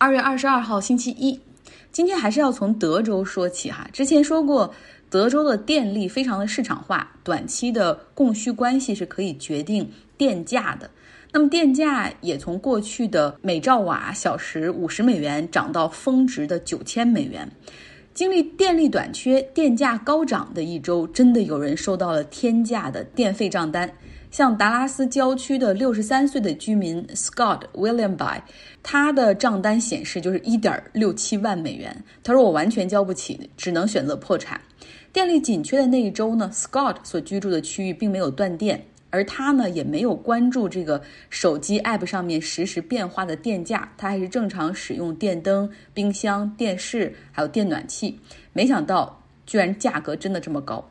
二月二十二号星期一，今天还是要从德州说起哈。之前说过，德州的电力非常的市场化，短期的供需关系是可以决定电价的。那么电价也从过去的每兆瓦小时五十美元涨到峰值的九千美元。经历电力短缺、电价高涨的一周，真的有人收到了天价的电费账单。像达拉斯郊区的六十三岁的居民 Scott William By，他的账单显示就是一点六七万美元。他说我完全交不起，只能选择破产。电力紧缺的那一周呢，Scott 所居住的区域并没有断电，而他呢也没有关注这个手机 App 上面实时变化的电价，他还是正常使用电灯、冰箱、电视还有电暖气。没想到居然价格真的这么高。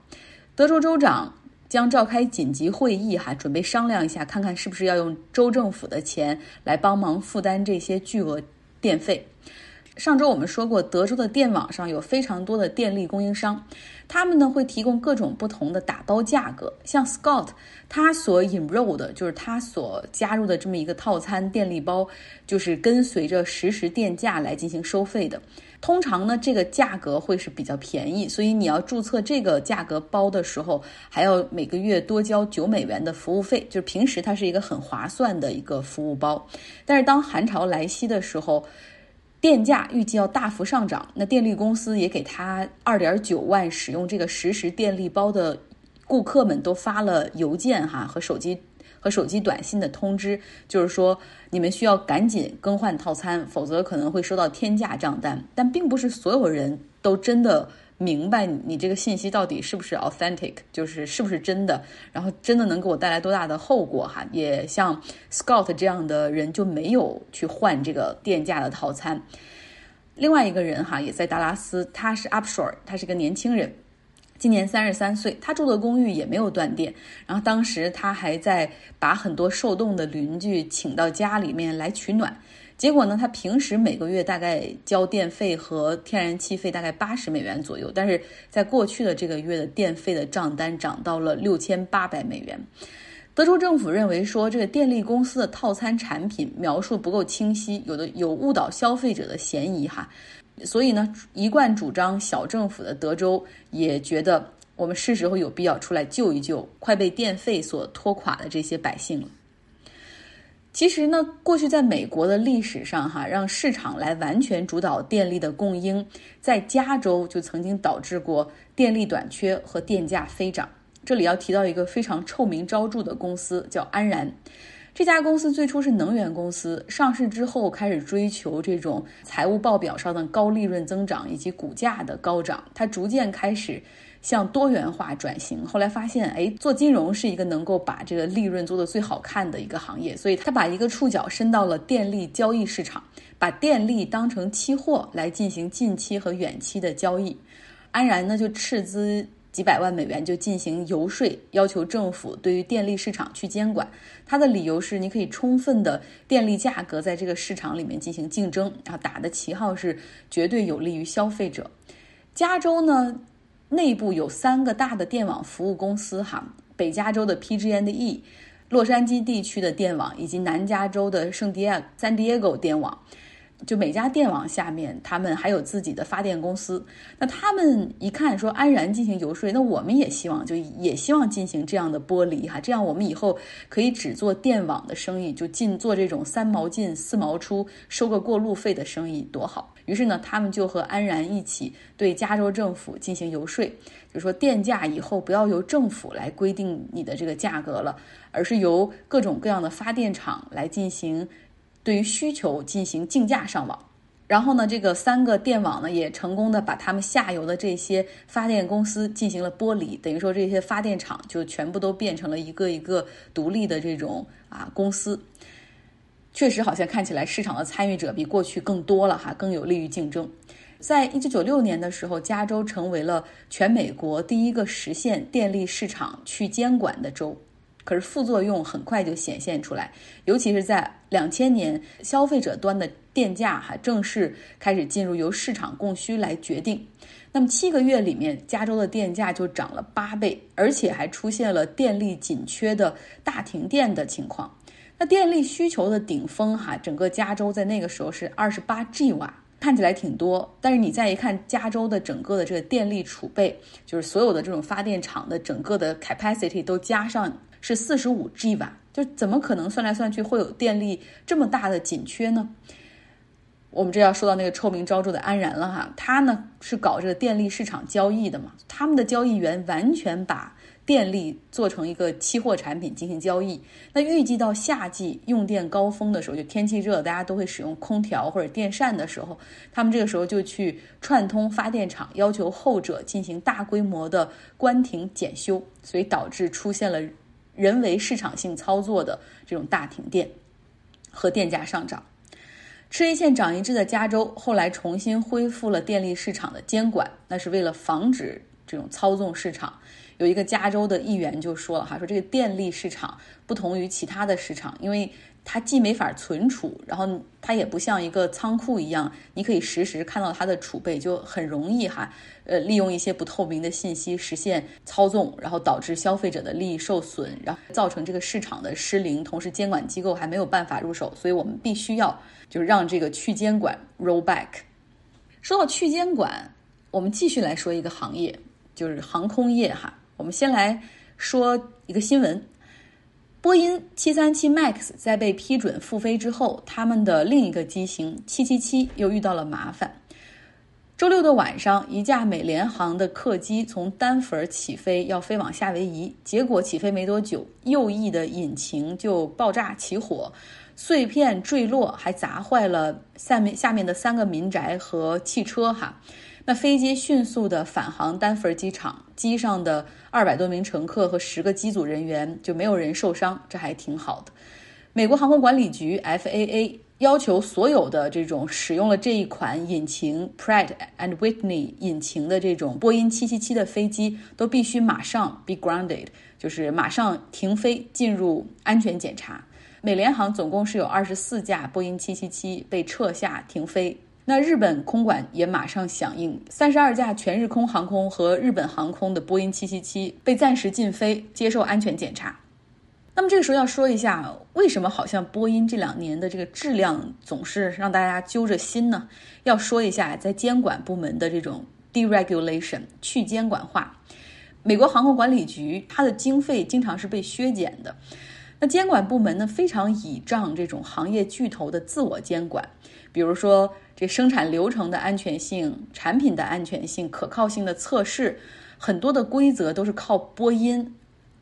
德州州长。将召开紧急会议，哈，准备商量一下，看看是不是要用州政府的钱来帮忙负担这些巨额电费。上周我们说过，德州的电网上有非常多的电力供应商，他们呢会提供各种不同的打包价格。像 Scott，他所引入的，就是他所加入的这么一个套餐电力包，就是跟随着实时电价来进行收费的。通常呢，这个价格会是比较便宜，所以你要注册这个价格包的时候，还要每个月多交九美元的服务费。就是平时它是一个很划算的一个服务包，但是当寒潮来袭的时候，电价预计要大幅上涨。那电力公司也给他二点九万使用这个实时电力包的顾客们都发了邮件哈和手机。和手机短信的通知，就是说你们需要赶紧更换套餐，否则可能会收到天价账单。但并不是所有人都真的明白你这个信息到底是不是 authentic，就是是不是真的，然后真的能给我带来多大的后果哈。也像 Scott 这样的人就没有去换这个电价的套餐。另外一个人哈也在达拉斯，他是 Upshore，他是个年轻人。今年三十三岁，他住的公寓也没有断电。然后当时他还在把很多受冻的邻居请到家里面来取暖。结果呢，他平时每个月大概交电费和天然气费大概八十美元左右，但是在过去的这个月的电费的账单涨到了六千八百美元。德州政府认为说，这个电力公司的套餐产品描述不够清晰，有的有误导消费者的嫌疑哈。所以呢，一贯主张小政府的德州也觉得，我们是时候有必要出来救一救快被电费所拖垮的这些百姓了。其实呢，过去在美国的历史上，哈，让市场来完全主导电力的供应，在加州就曾经导致过电力短缺和电价飞涨。这里要提到一个非常臭名昭著的公司，叫安然。这家公司最初是能源公司，上市之后开始追求这种财务报表上的高利润增长以及股价的高涨。它逐渐开始向多元化转型。后来发现，哎，做金融是一个能够把这个利润做得最好看的一个行业，所以他把一个触角伸到了电力交易市场，把电力当成期货来进行近期和远期的交易。安然呢就斥资。几百万美元就进行游说，要求政府对于电力市场去监管。他的理由是，你可以充分的电力价格在这个市场里面进行竞争，然后打的旗号是绝对有利于消费者。加州呢，内部有三个大的电网服务公司，哈，北加州的 PG&E，洛杉矶地区的电网，以及南加州的圣地亚 San Diego 电网。就每家电网下面，他们还有自己的发电公司。那他们一看说安然进行游说，那我们也希望，就也希望进行这样的剥离哈，这样我们以后可以只做电网的生意，就进做这种三毛进四毛出，收个过路费的生意多好。于是呢，他们就和安然一起对加州政府进行游说，就说电价以后不要由政府来规定你的这个价格了，而是由各种各样的发电厂来进行。对于需求进行竞价上网，然后呢，这个三个电网呢也成功的把他们下游的这些发电公司进行了剥离，等于说这些发电厂就全部都变成了一个一个独立的这种啊公司。确实，好像看起来市场的参与者比过去更多了哈，更有利于竞争。在一九九六年的时候，加州成为了全美国第一个实现电力市场去监管的州。可是副作用很快就显现出来，尤其是在两千年，消费者端的电价哈正式开始进入由市场供需来决定。那么七个月里面，加州的电价就涨了八倍，而且还出现了电力紧缺的大停电的情况。那电力需求的顶峰哈，整个加州在那个时候是二十八 G 瓦，看起来挺多，但是你再一看加州的整个的这个电力储备，就是所有的这种发电厂的整个的 capacity 都加上是四十五 G 瓦，就怎么可能算来算去会有电力这么大的紧缺呢？我们这要说到那个臭名昭著的安然了哈，他呢是搞这个电力市场交易的嘛，他们的交易员完全把电力做成一个期货产品进行交易。那预计到夏季用电高峰的时候，就天气热，大家都会使用空调或者电扇的时候，他们这个时候就去串通发电厂，要求后者进行大规模的关停检修，所以导致出现了人为市场性操作的这种大停电和电价上涨。吃一堑长一智的加州后来重新恢复了电力市场的监管，那是为了防止这种操纵市场。有一个加州的议员就说了哈，说这个电力市场不同于其他的市场，因为它既没法存储，然后它也不像一个仓库一样，你可以实时看到它的储备，就很容易哈，呃，利用一些不透明的信息实现操纵，然后导致消费者的利益受损，然后造成这个市场的失灵，同时监管机构还没有办法入手，所以我们必须要。就是让这个去监管 roll back。说到去监管，我们继续来说一个行业，就是航空业哈。我们先来说一个新闻：波音737 MAX 在被批准复飞之后，他们的另一个机型777又遇到了麻烦。周六的晚上，一架美联航的客机从丹佛起飞，要飞往夏威夷，结果起飞没多久，右翼的引擎就爆炸起火。碎片坠落，还砸坏了下面下面的三个民宅和汽车。哈，那飞机迅速的返航丹佛机场，机上的二百多名乘客和十个机组人员就没有人受伤，这还挺好的。美国航空管理局 FAA 要求所有的这种使用了这一款引擎 Pratt and Whitney 引擎的这种波音777的飞机，都必须马上 be grounded，就是马上停飞，进入安全检查。美联航总共是有二十四架波音七七七被撤下停飞，那日本空管也马上响应，三十二架全日空航空和日本航空的波音七七七被暂时禁飞，接受安全检查。那么这个时候要说一下，为什么好像波音这两年的这个质量总是让大家揪着心呢？要说一下在监管部门的这种 deregulation 去监管化，美国航空管理局它的经费经常是被削减的。那监管部门呢，非常倚仗这种行业巨头的自我监管，比如说这生产流程的安全性、产品的安全性、可靠性的测试，很多的规则都是靠播音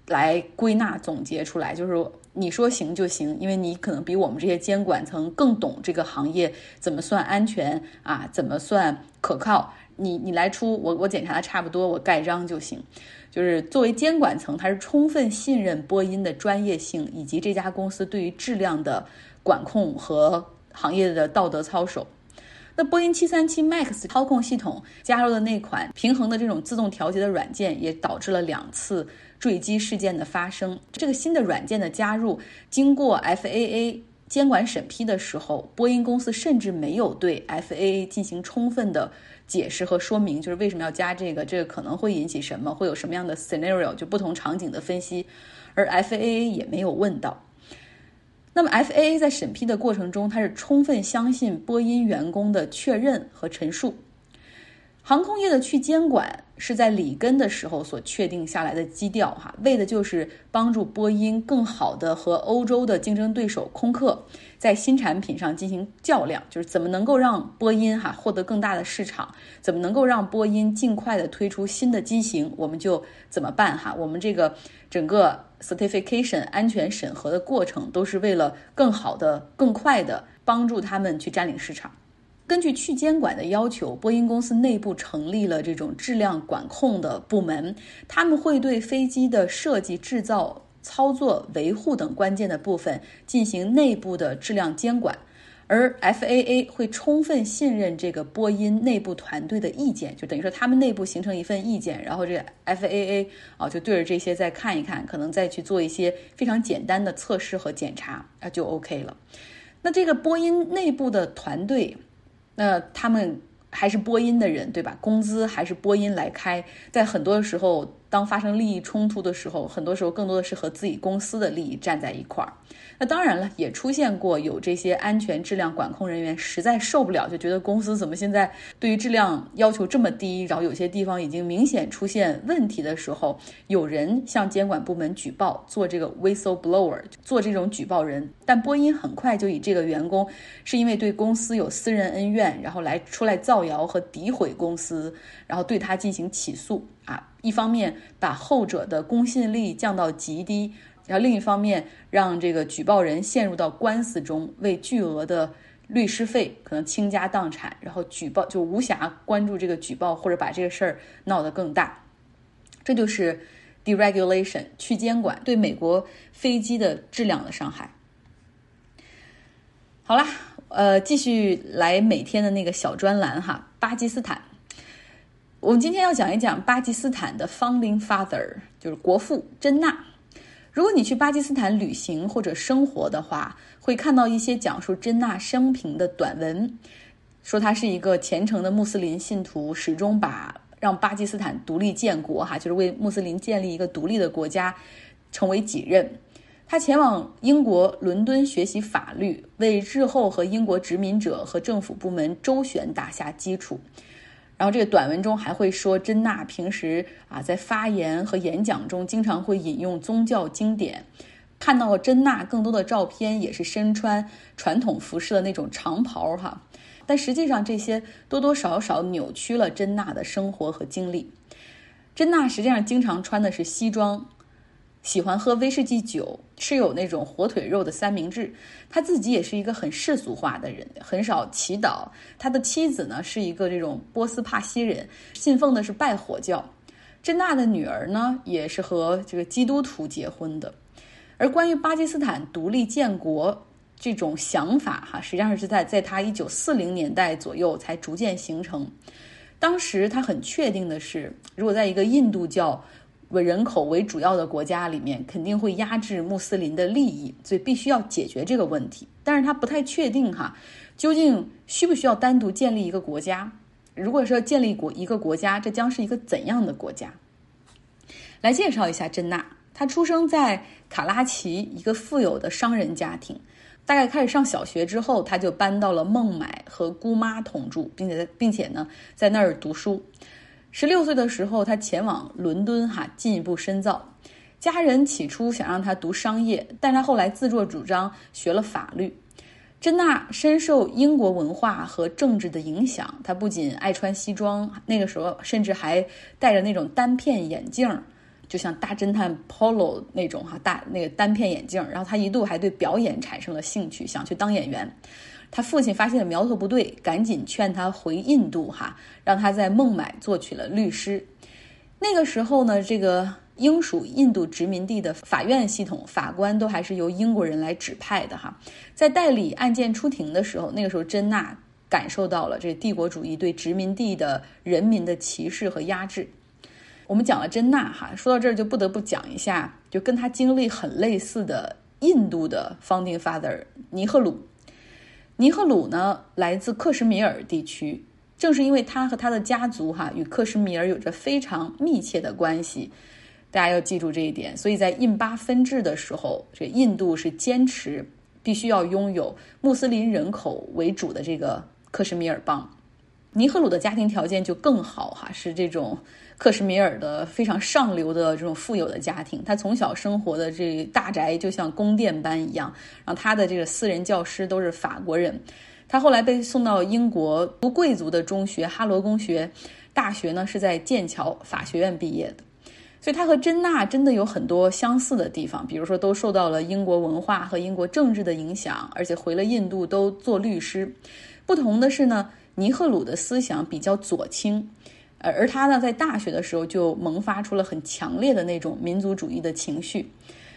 来归纳总结出来，就是你说行就行，因为你可能比我们这些监管层更懂这个行业怎么算安全啊，怎么算可靠，你你来出，我我检查的差不多，我盖章就行。就是作为监管层，他是充分信任波音的专业性以及这家公司对于质量的管控和行业的道德操守。那波音737 MAX 操控系统加入的那款平衡的这种自动调节的软件，也导致了两次坠机事件的发生。这个新的软件的加入，经过 FAA 监管审批的时候，波音公司甚至没有对 FAA 进行充分的。解释和说明，就是为什么要加这个，这个可能会引起什么，会有什么样的 scenario，就不同场景的分析，而 FAA 也没有问到。那么 FAA 在审批的过程中，它是充分相信波音员工的确认和陈述。航空业的去监管是在里根的时候所确定下来的基调，哈，为的就是帮助波音更好的和欧洲的竞争对手空客在新产品上进行较量，就是怎么能够让波音哈获得更大的市场，怎么能够让波音尽快的推出新的机型，我们就怎么办哈。我们这个整个 certification 安全审核的过程都是为了更好的、更快的帮助他们去占领市场。根据去监管的要求，波音公司内部成立了这种质量管控的部门，他们会对飞机的设计、制造、操作、维护等关键的部分进行内部的质量监管，而 FAA 会充分信任这个波音内部团队的意见，就等于说他们内部形成一份意见，然后这个 FAA 啊就对着这些再看一看，可能再去做一些非常简单的测试和检查啊就 OK 了。那这个波音内部的团队。那他们还是波音的人，对吧？工资还是波音来开，在很多时候当发生利益冲突的时候，很多时候更多的是和自己公司的利益站在一块儿。那当然了，也出现过有这些安全质量管控人员实在受不了，就觉得公司怎么现在对于质量要求这么低，然后有些地方已经明显出现问题的时候，有人向监管部门举报，做这个 whistleblower，做这种举报人。但波音很快就以这个员工是因为对公司有私人恩怨，然后来出来造谣和诋毁公司，然后对他进行起诉啊。一方面把后者的公信力降到极低。然后另一方面，让这个举报人陷入到官司中，为巨额的律师费可能倾家荡产，然后举报就无暇关注这个举报，或者把这个事儿闹得更大。这就是 deregulation 去监管对美国飞机的质量的伤害。好啦，呃，继续来每天的那个小专栏哈，巴基斯坦。我们今天要讲一讲巴基斯坦的 founding father，就是国父珍娜。如果你去巴基斯坦旅行或者生活的话，会看到一些讲述珍娜生平的短文，说他是一个虔诚的穆斯林信徒，始终把让巴基斯坦独立建国，哈，就是为穆斯林建立一个独立的国家，成为己任。他前往英国伦敦学习法律，为日后和英国殖民者和政府部门周旋打下基础。然后这个短文中还会说，珍娜平时啊在发言和演讲中经常会引用宗教经典。看到了珍娜更多的照片也是身穿传统服饰的那种长袍哈，但实际上这些多多少少扭曲了珍娜的生活和经历。珍娜实际上经常穿的是西装。喜欢喝威士忌酒，吃有那种火腿肉的三明治。他自己也是一个很世俗化的人，很少祈祷。他的妻子呢是一个这种波斯帕西人，信奉的是拜火教。珍娜的女儿呢也是和这个基督徒结婚的。而关于巴基斯坦独立建国这种想法，哈，实际上是在在他一九四零年代左右才逐渐形成。当时他很确定的是，如果在一个印度教。为人口为主要的国家里面，肯定会压制穆斯林的利益，所以必须要解决这个问题。但是他不太确定哈，究竟需不需要单独建立一个国家？如果说建立国一个国家，这将是一个怎样的国家？来介绍一下珍娜，她出生在卡拉奇一个富有的商人家庭，大概开始上小学之后，他就搬到了孟买和姑妈同住，并且并且呢在那儿读书。十六岁的时候，他前往伦敦，哈，进一步深造。家人起初想让他读商业，但他后来自作主张学了法律。珍娜深受英国文化和政治的影响，她不仅爱穿西装，那个时候甚至还戴着那种单片眼镜，就像大侦探 Polo 那种哈大那个单片眼镜。然后他一度还对表演产生了兴趣，想去当演员。他父亲发现了苗头不对，赶紧劝他回印度，哈，让他在孟买做起了律师。那个时候呢，这个英属印度殖民地的法院系统，法官都还是由英国人来指派的，哈。在代理案件出庭的时候，那个时候珍娜感受到了这帝国主义对殖民地的人民的歧视和压制。我们讲了珍娜，哈，说到这儿就不得不讲一下，就跟他经历很类似的印度的 founding father 尼赫鲁。尼赫鲁呢，来自克什米尔地区。正是因为他和他的家族哈与克什米尔有着非常密切的关系，大家要记住这一点。所以在印巴分治的时候，这印度是坚持必须要拥有穆斯林人口为主的这个克什米尔邦。尼赫鲁的家庭条件就更好哈，是这种。克什米尔的非常上流的这种富有的家庭，他从小生活的这大宅就像宫殿般一样。然后他的这个私人教师都是法国人。他后来被送到英国读贵族的中学哈罗公学大学呢，是在剑桥法学院毕业的。所以他和珍娜真的有很多相似的地方，比如说都受到了英国文化和英国政治的影响，而且回了印度都做律师。不同的是呢，尼赫鲁的思想比较左倾。而而他呢，在大学的时候就萌发出了很强烈的那种民族主义的情绪。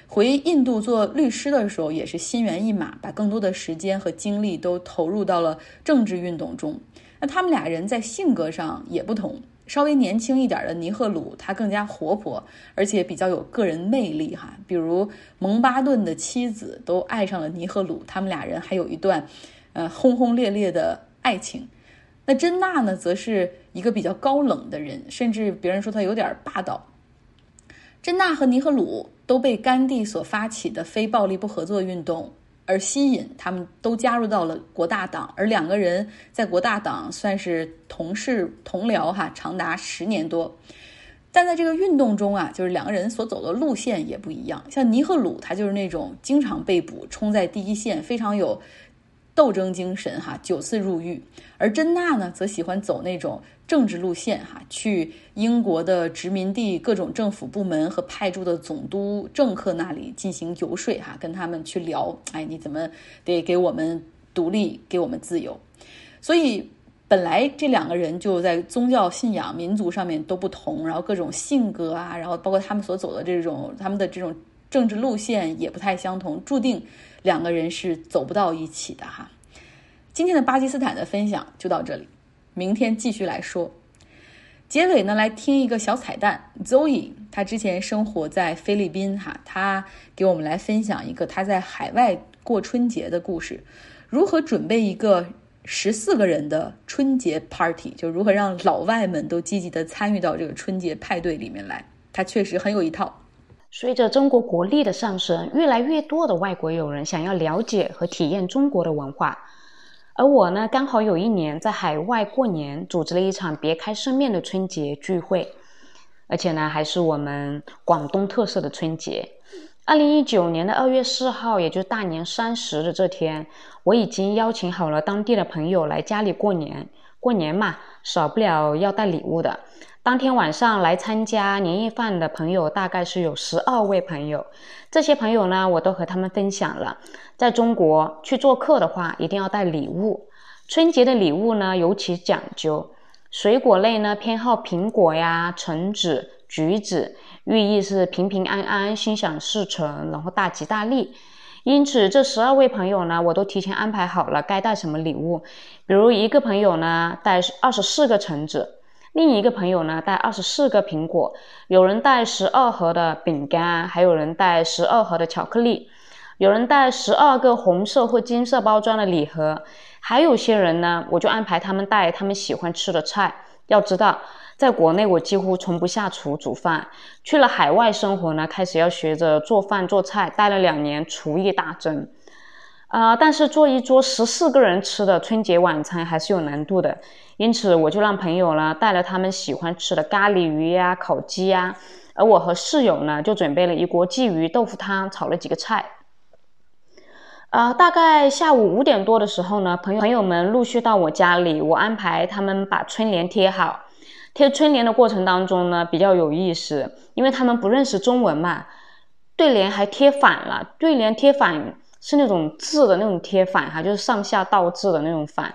回印度做律师的时候，也是心猿意马，把更多的时间和精力都投入到了政治运动中。那他们俩人在性格上也不同。稍微年轻一点的尼赫鲁，他更加活泼，而且比较有个人魅力哈。比如蒙巴顿的妻子都爱上了尼赫鲁，他们俩人还有一段，呃，轰轰烈烈的爱情。那珍娜呢，则是一个比较高冷的人，甚至别人说她有点霸道。珍娜和尼赫鲁都被甘地所发起的非暴力不合作运动而吸引，他们都加入到了国大党，而两个人在国大党算是同事同僚哈，长达十年多。但在这个运动中啊，就是两个人所走的路线也不一样。像尼赫鲁，他就是那种经常被捕、冲在第一线，非常有斗争精神哈，九次入狱。而珍娜呢，则喜欢走那种政治路线哈，去英国的殖民地各种政府部门和派驻的总督、政客那里进行游说哈，跟他们去聊，哎，你怎么得给我们独立，给我们自由？所以。本来这两个人就在宗教信仰、民族上面都不同，然后各种性格啊，然后包括他们所走的这种他们的这种政治路线也不太相同，注定两个人是走不到一起的哈。今天的巴基斯坦的分享就到这里，明天继续来说。结尾呢，来听一个小彩蛋，Zoe，她之前生活在菲律宾哈，她给我们来分享一个她在海外过春节的故事，如何准备一个。十四个人的春节 party，就如何让老外们都积极的参与到这个春节派对里面来，他确实很有一套。随着中国国力的上升，越来越多的外国友人想要了解和体验中国的文化，而我呢，刚好有一年在海外过年，组织了一场别开生面的春节聚会，而且呢，还是我们广东特色的春节。二零一九年的二月四号，也就是大年三十的这天，我已经邀请好了当地的朋友来家里过年。过年嘛，少不了要带礼物的。当天晚上来参加年夜饭的朋友大概是有十二位朋友。这些朋友呢，我都和他们分享了，在中国去做客的话，一定要带礼物。春节的礼物呢，尤其讲究。水果类呢，偏好苹果呀、橙子、橘子。寓意是平平安安、心想事成，然后大吉大利。因此，这十二位朋友呢，我都提前安排好了该带什么礼物。比如，一个朋友呢带二十四个橙子，另一个朋友呢带二十四个苹果，有人带十二盒的饼干，还有人带十二盒的巧克力，有人带十二个红色或金色包装的礼盒，还有些人呢，我就安排他们带他们喜欢吃的菜。要知道。在国内，我几乎从不下厨煮饭。去了海外生活呢，开始要学着做饭做菜，待了两年，厨艺大增。啊，但是做一桌十四个人吃的春节晚餐还是有难度的，因此我就让朋友呢带了他们喜欢吃的咖喱鱼呀、烤鸡呀，而我和室友呢就准备了一锅鲫鱼豆腐汤，炒了几个菜。啊，大概下午五点多的时候呢，朋友朋友们陆续到我家里，我安排他们把春联贴好。贴春联的过程当中呢，比较有意思，因为他们不认识中文嘛，对联还贴反了。对联贴反是那种字的那种贴反哈，就是上下倒置的那种反，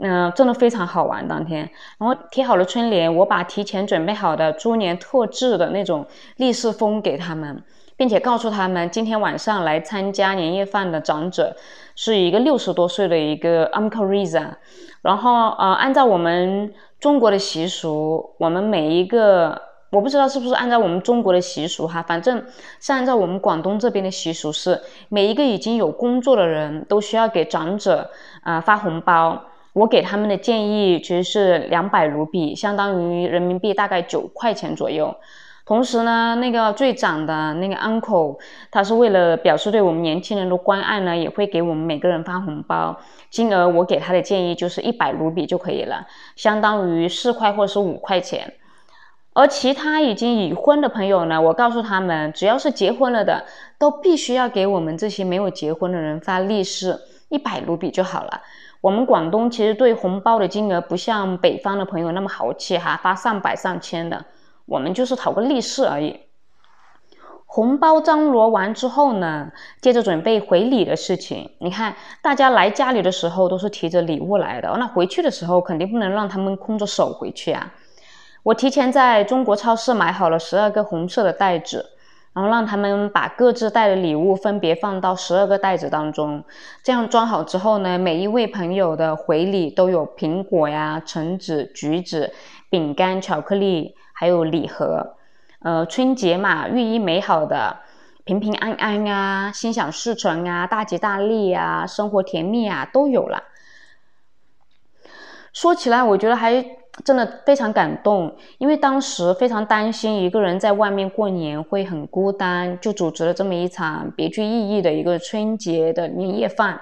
嗯，真的非常好玩。当天，然后贴好了春联，我把提前准备好的猪年特制的那种立式封给他们，并且告诉他们，今天晚上来参加年夜饭的长者是一个六十多岁的一个 Uncle Riza，然后呃，按照我们。中国的习俗，我们每一个我不知道是不是按照我们中国的习俗哈，反正是按照我们广东这边的习俗是，每一个已经有工作的人都需要给长者啊发红包。我给他们的建议其实是两百卢比，相当于人民币大概九块钱左右。同时呢，那个最长的那个 uncle，他是为了表示对我们年轻人的关爱呢，也会给我们每个人发红包。金额我给他的建议就是一百卢比就可以了，相当于四块或者是五块钱。而其他已经已婚的朋友呢，我告诉他们，只要是结婚了的，都必须要给我们这些没有结婚的人发利是，一百卢比就好了。我们广东其实对红包的金额不像北方的朋友那么豪气哈，发上百上千的。我们就是讨个利是而已。红包张罗完之后呢，接着准备回礼的事情。你看，大家来家里的时候都是提着礼物来的，那回去的时候肯定不能让他们空着手回去啊。我提前在中国超市买好了十二个红色的袋子，然后让他们把各自带的礼物分别放到十二个袋子当中。这样装好之后呢，每一位朋友的回礼都有苹果呀、橙子、橘子、饼干、巧克力。还有礼盒，呃，春节嘛，寓意美好的，平平安安啊，心想事成啊，大吉大利啊，生活甜蜜啊，都有了。说起来，我觉得还真的非常感动，因为当时非常担心一个人在外面过年会很孤单，就组织了这么一场别具意义的一个春节的年夜饭，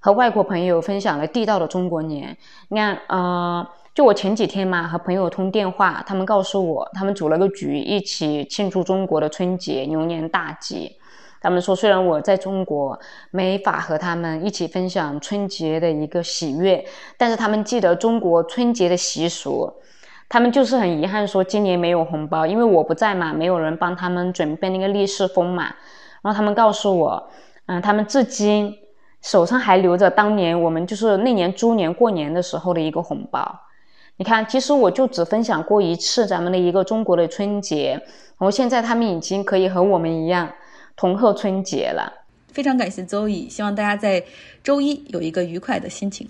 和外国朋友分享了地道的中国年。你看，呃，就我前几天嘛，和朋友通电话，他们告诉我，他们组了个局，一起庆祝中国的春节，牛年大吉。他们说，虽然我在中国没法和他们一起分享春节的一个喜悦，但是他们记得中国春节的习俗。他们就是很遗憾说今年没有红包，因为我不在嘛，没有人帮他们准备那个利是封嘛。然后他们告诉我，嗯，他们至今手上还留着当年我们就是那年猪年过年的时候的一个红包。你看，其实我就只分享过一次咱们的一个中国的春节，然后现在他们已经可以和我们一样。同贺春节了，非常感谢周乙，希望大家在周一有一个愉快的心情。